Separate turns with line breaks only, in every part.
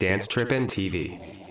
Dance Trippin' TV.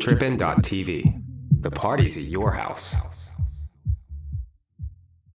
DanceTrippin.tv. The party's at your house.